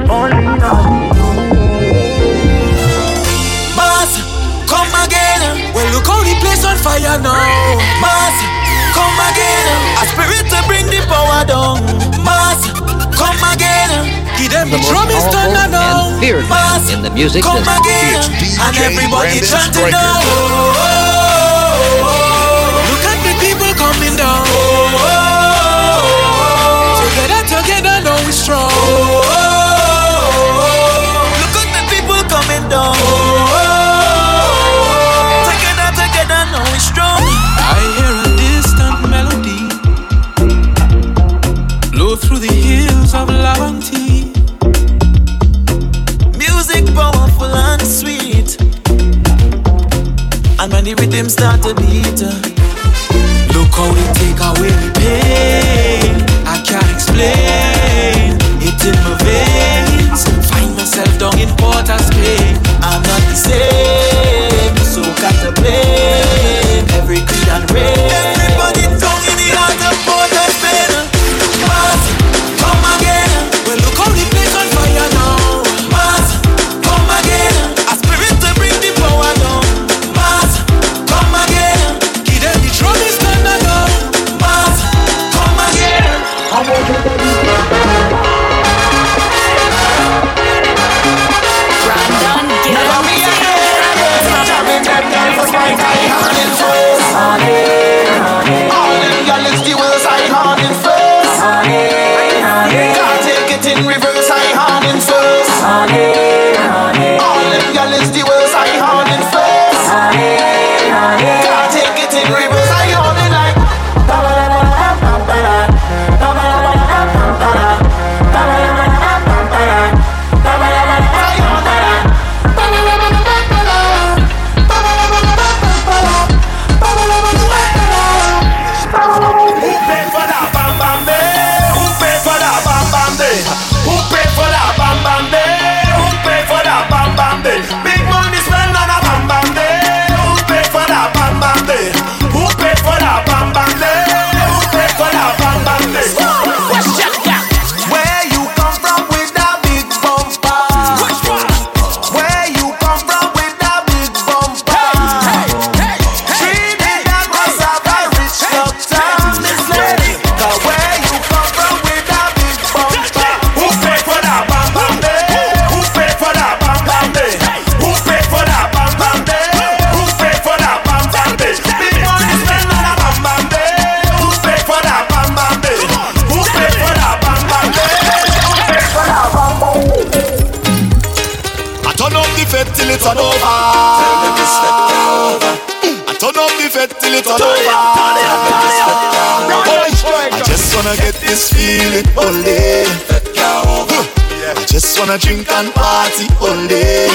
Speaker 41: Only you know how they do me.
Speaker 21: Boss, come again. Well, look how the place on fire now. Boss, come again. A spirit to bring the power down. Boss, come again. Give them
Speaker 30: The
Speaker 21: the
Speaker 30: most
Speaker 21: drum is
Speaker 30: powerful
Speaker 21: thunder now.
Speaker 30: and feared man in the music
Speaker 21: Come
Speaker 30: business.
Speaker 21: again.
Speaker 30: It's
Speaker 21: And
Speaker 30: DJ
Speaker 21: everybody
Speaker 30: Brandon
Speaker 21: chanting
Speaker 30: Striker.
Speaker 21: now. Strong. Oh, oh, oh. Look at the people coming down. Together, together, now we strong.
Speaker 27: I hear a distant melody blow through the hills of Laventille.
Speaker 21: Music powerful and sweet. And when the rhythm start to beat, uh, look how it take away I
Speaker 17: just wanna drink and party all day.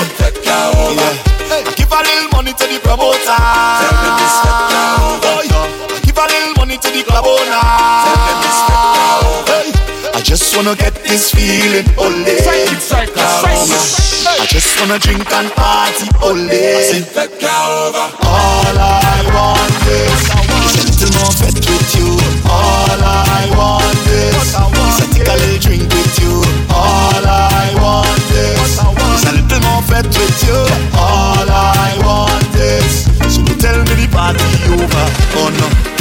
Speaker 17: Yeah. I give a little money to the promoter. Oh, yeah. I give a little money to the club owner. Hey. I just wanna get this feeling all day. I just wanna drink and party all day. All I want is a little more fed with you. All I want is is a little drink with you. All I want is, is a little more fed with
Speaker 32: you. All I want is, so tell me the party over. Oh no.